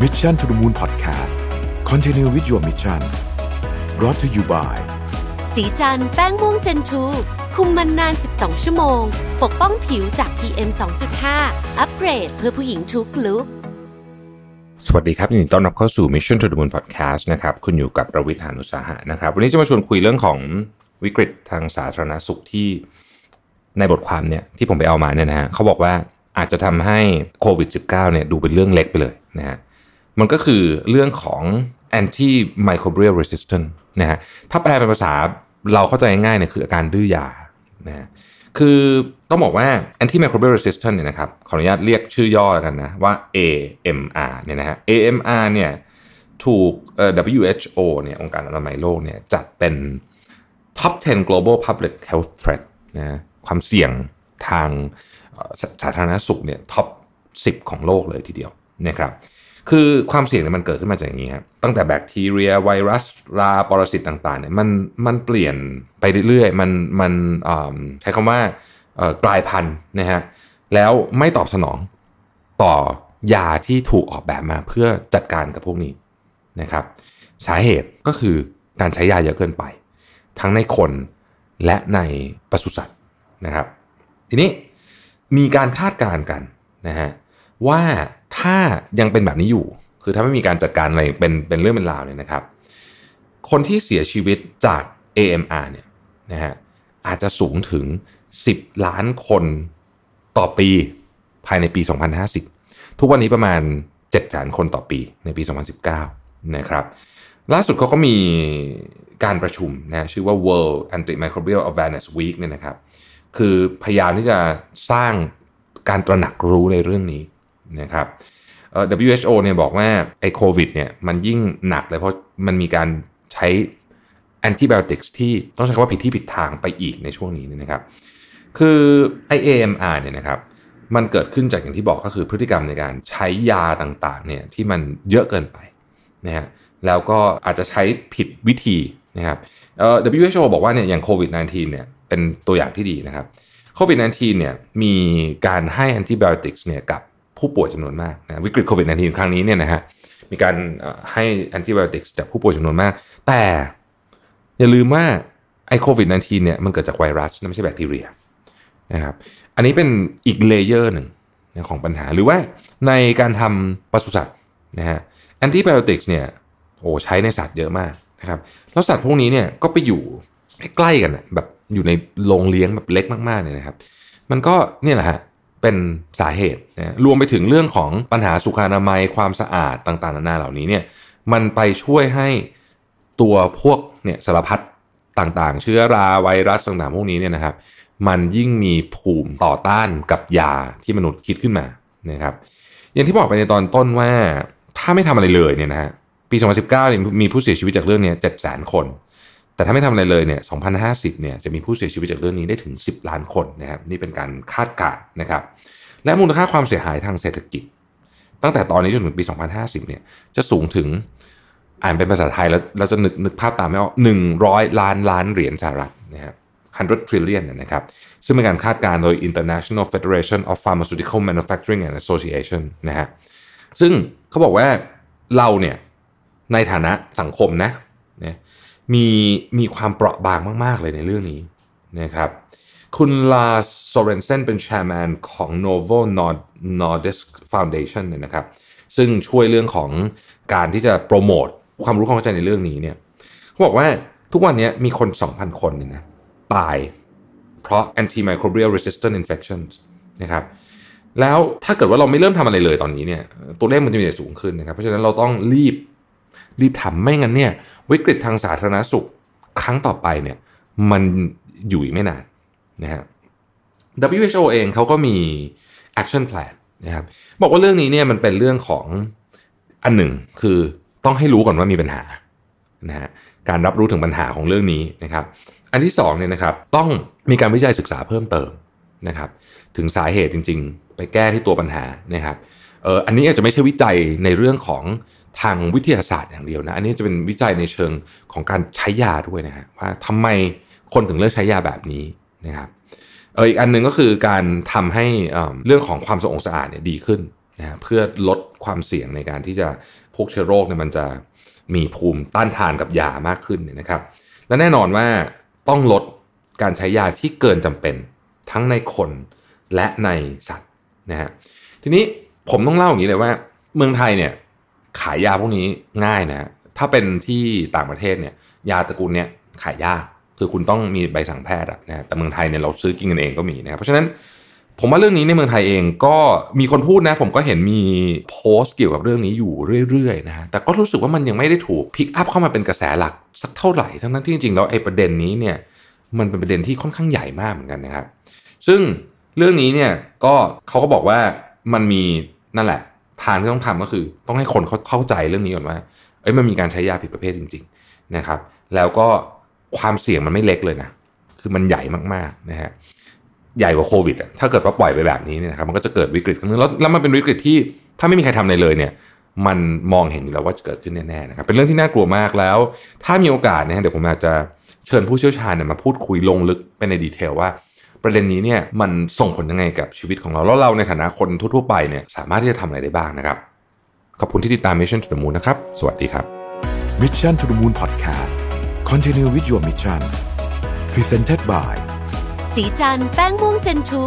Mission to the Moon Podcast Continue with your mission brought to you by สีจันแป้งม่วงเจนทูคุมมันนาน 12 ชั่วโมง ปกป้องผิวจาก PM 2.5 อัปเกรดเพื่อผู้หญิงทุกลุกสวัสดีครับยินดีต้อนรับเข้าสู่ Mission to the Moon Podcast นะครับคุณอยู่กับประวิทยานุสาหะนะครับ วันนี้จะมาชวนคุยเรื่องของวิกฤตทางสาธารณสุขที่ในบทความเนี่ยที่ผมไปเอามาเนี่ยนะฮะเขาบอกว่าอาจจะทำให้โควิด -19 เนี่ยดูเป็นเรื่องเล็กไปเลยนะฮะ มันก็คือเรื่องของ antimicrobial resistance นะฮะถ้าแปลเป็นภาษาเราเข้าใจง่ายๆเนี่ยคืออาการดื้อยานะฮะคือต้องบอกว่า antimicrobial resistance เนี่ยนะครับขออนุญาตเรียกชื่อย่อแล้วกันนะว่า AMR เนี่ยนะฮะ AMR เนี่ยถูก WHO เนี่ยองค์การอนามัยโลกเนี่ยจัดเป็น top 10 global public health threat นะความเสี่ยงทางสสาธารณสุขเนี่ยท็อป 10 ของโลกเลยทีเดียวนะครับ คือความเสี่ยงเนี่ยมันเกิดขึ้นมาจากอย่างนี้ครับตั้งแต่แบคทีเรียไวรัสราปรสิตต่างๆเนี่ยมันมันเปลี่ยนไปเรื่อยๆ มันมันอ่าใช้คำว่ากลายพันธุ์นะฮะแล้วไม่ตอบสนองต่อยาที่ถูกออกแบบมาเพื่อจัดการกับพวกนี้นะครับสาเหตุก็คือการใช้ยาเยอะเกินไป ทั้งในคนและในปศุสัตว์นะครับ ทีนี้มีการคาดการณ์กันนะฮะว่า ถ้ายังเป็นแบบนี้อยู่ คือถ้าไม่มีการจัดการอะไรเป็นเป็นเรื่องเป็นราวเนี่ยนะครับ คนที่เสียชีวิตจาก AMR เนี่ยนะฮะอาจจะสูงถึง 10 ล้านคนต่อปีภายในปี 2050 ทุกวันนี้ประมาณ7แสนคนต่อปีในปี 2019 นะครับล่าสุดเขาก็มีการประชุมนะชื่อว่า World Antimicrobial Awareness Week เนี่ยนะครับ คือพยายามที่จะสร้างการตระหนักรู้ในเรื่องนี้ นะครับ WHO เนี่ยบอกว่าไอ้โควิดเนี่ยมันยิ่งหนักเลยเพราะมันมีการใช้แอนติบโอติกที่ต้องใช้คำว่าผิดที่ผิดทางไปอีกในช่วงนี้นะครับ คือไอ AMR เนี่ยนะครับมันเกิดขึ้นจากอย่างที่บอกก็คือพฤติกรรมในการใช้ยาต่างๆเนี่ยที่มันเยอะเกินไปนะฮะแล้วก็อาจจะใช้ผิดวิธีนะครับเอ่อ WHO บอกว่าเนี่ยอย่างโควิด -19 เนี่ยเป็นตัวอย่างที่ดีนะครับโควิด -19 เนี่ยมีการให้แอนติบโอติกเนี่ยกับ ผู้ป่วยจำนวนมากนะวิกฤตโควิด -19 ครั้งนี้เนี่ยนะฮะมีการให้แอนติไบโอติกจากผู้ป่วยจำนวนมาก แต่อย่าลืมว่าไอโควิด -19 เนี่ยมันเกิดจากไวรัสไม่ใช่แบคทีเรียนะครับอันนี้เป็นอีกเลเยอร์หนึ่งของปัญหาหรือว่าในการทำปศุสัตว์นะฮะแอนติไบโอติกส์เนี่ยโอ้ใช้ในสัตว์เยอะมากนะครับแล้วสัตว์พวกนี้เนี่ยก็ไปอยู่ใกล้กันแบบอยู่ในโรงเลี้ยงแบบเล็กมากๆเนี่ยนะครับ มันก็เนี่ยแหละฮะ เป็นสาเหตุนะรวมไปถึงเรื่องของปัญหาสุขอนามัยความสะอาดต่างๆนานาเหล่านี้เนี่ยมันไปช่วยให้ตัวพวกเนี่ยสารพัดต่างๆ เชื้อราไวรัสต่างๆพวกนี้เนี่ยนะครับ มันยิ่งมีภูมิต่อต้านกับยาที่มนุษย์คิดขึ้นมานะครับ อย่างที่บอกไปในตอนต้นว่าถ้าไม่ทำอะไรเลยเนี่ยนะฮะปี 2019เนี่ยมีผู้เสียชีวิตจากเรื่องนี้7 0 0 0 0คน แต่ถ้าไม่ทำอะไรเลยเนี่ย 2050 เนี่ยจะมีผู้เสียชีวิตจากเรื่องนี้ได้ถึง 10 ล้านคนนะครับ นี่เป็นการคาดการณ์นะครับ และมูลค่าความเสียหายทางเศรษฐกิจ ตั้งแต่ตอนนี้จนถึงปี 2050 เนี่ยจะสูงถึงอ่านเป็นภาษาไทยแล้วเราจะนึกนึกภาพตามไม่ออก100 ล้านล้านเหรียญสหรัฐนะครับ100 trillion เนี่ยนะครับ ซึ่งเป็นการคาดการณ์โดย International Federation of Pharmaceutical Manufacturing and Association นะฮะ ซึ่งเขาบอกว่าเราเนี่ยในฐานะสังคมนะนะ มีมีความเปราะบางมาก ๆ เลยในเรื่องนี้นะครับคุณลาโซเรนเซนเป็น chairman ของ Novo Nordisk Foundation เนี่ยนะครับซึ่งช่วยเรื่องของการที่จะโปรโมทความรู้ความเข้าใจในเรื่องนี้เนี่ยเขาบอกว่าทุกวันนี้มีคน 2,000 คนเนี่ยนะตายเพราะ antimicrobial resistant infections นะครับแล้วถ้าเกิดว่าเราไม่เริ่มทำอะไรเลยตอนนี้เนี่ยตัวเลขมันจะมีแต่สูงขึ้นนะครับเพราะฉะนั้นเราต้องรีบรีบทำไม่งั้นเนี่ย วิกฤตทางสาธารณสุขครั้งต่อไปเนี่ยมันอยู่อีกไม่นานนะฮะ WHO เองเขาก็มี action plan นะครับบอกว่าเรื่องนี้เนี่ยมันเป็นเรื่องของอันหนึ่งคือต้องให้รู้ก่อนว่ามีปัญหานะฮะการรับรู้ถึงปัญหาของเรื่องนี้นะครับ อันที่สองเนี่ยนะครับต้องมีการวิจัยศึกษาเพิ่มเติม นะครับ ถึงสาเหตุจริง ๆ ไปแก้ที่ตัวปัญหานะครับเอออันนี้อาจจะไม่ใช่วิจัยในเรื่องของทางวิทยาศาสตร์อย่างเดียวนะอันนี้จะเป็นวิจัยในเชิงของการใช้ยาด้วยนะฮะว่าทำไมคนถึงเลือกใช้ยาแบบนี้นะครับเอออีกอันหนึ่งก็คือการทำให้เรื่องของความสะอาดสะอาดเนี่ยดีขึ้นนะฮะเพื่อลดความเสี่ยงในการที่จะพวกเชื้อโรคเนี่ยมันจะมีภูมิต้านทานกับยามากขึ้นเนี่ยนะครับ และแน่นอนว่าต้องลดการใช้ยาที่เกินจำเป็น ทั้งในคนและในสัตว์นะฮะทีนี้ผมต้องเล่าอย่างนี้เลยว่า เมืองไทยเนี่ยขายยาพวกนี้ง่ายนะฮะถ้าเป็นที่ต่างประเทศเนี่ยยาตระกูลเนี่ยขายยากคือคุณต้องมีใบสั่งแพทย์นะฮะแต่เมืองไทยเนี่ยเราซื้อกินกันเองก็มีนะครับเพราะฉะนั้นผมว่าเรื่องนี้ในเมืองไทยเองก็มีคนพูดนะ ผมก็เห็นมีโพสต์เกี่ยวกับเรื่องนี้อยู่เรื่อยๆนะฮะแต่ก็รู้สึกว่ามันยังไม่ได้ถูกพิกอัพเข้ามาเป็นกระแสหลักสักเท่าไหร่ทั้งนั้นที่จริงๆแล้วไอ้ประเด็นนี้เนี่ยมันเป็นประเด็นที่ค่อนข้างใหญ่มากเหมือนกันนะครับ ซึ่งเรื่องนี้เนี่ยก็เขาก็บอกว่ามันมีนั่นแหละ ทางที่ต้องทำก็คือ ต้องให้คนเขาเข้าใจเรื่องนี้ก่อนว่าเอ้ยมันมีการใช้ยาผิดประเภทจริง ๆนะครับ แล้วก็ความเสี่ยงมันไม่เล็กเลยนะคือมันใหญ่มากๆนะฮะใหญ่กว่าโควิดอะถ้าเกิดว่าปล่อยไปแบบนี้เนี่ยนะครับมันก็จะเกิดวิกฤตขึ้นแล้วแล้วมันเป็นวิกฤตที่ถ้าไม่มีใครทำอะไรเลยเนี่ย มันมองเห็นอยู่แล้วว่าจะเกิดขึ้นแน่ๆนะครับเป็นเรื่องที่น่ากลัวมากแล้ว ถ้ามีโอกาสเนะฮะเดี๋ยวผมอาจจะเชิญผู้เชี่ยวชาญเนี่ยมาพูดคุยลงลึกไปในดีเทลว่า ประเด็นนี้เนี่ยมันส่งผลยังไงกับชีวิตของเรา แล้วเราในฐานะคนทั่วๆไปเนี่ยสามารถที่จะทำอะไรได้บ้างนะครับ ขอบคุณที่ติดตาม Mission to the Moon นะครับ สวัสดีครับ Mission to the Moon Podcast Continue with your mission Presented by สีจันแป้งม่วงเจนทู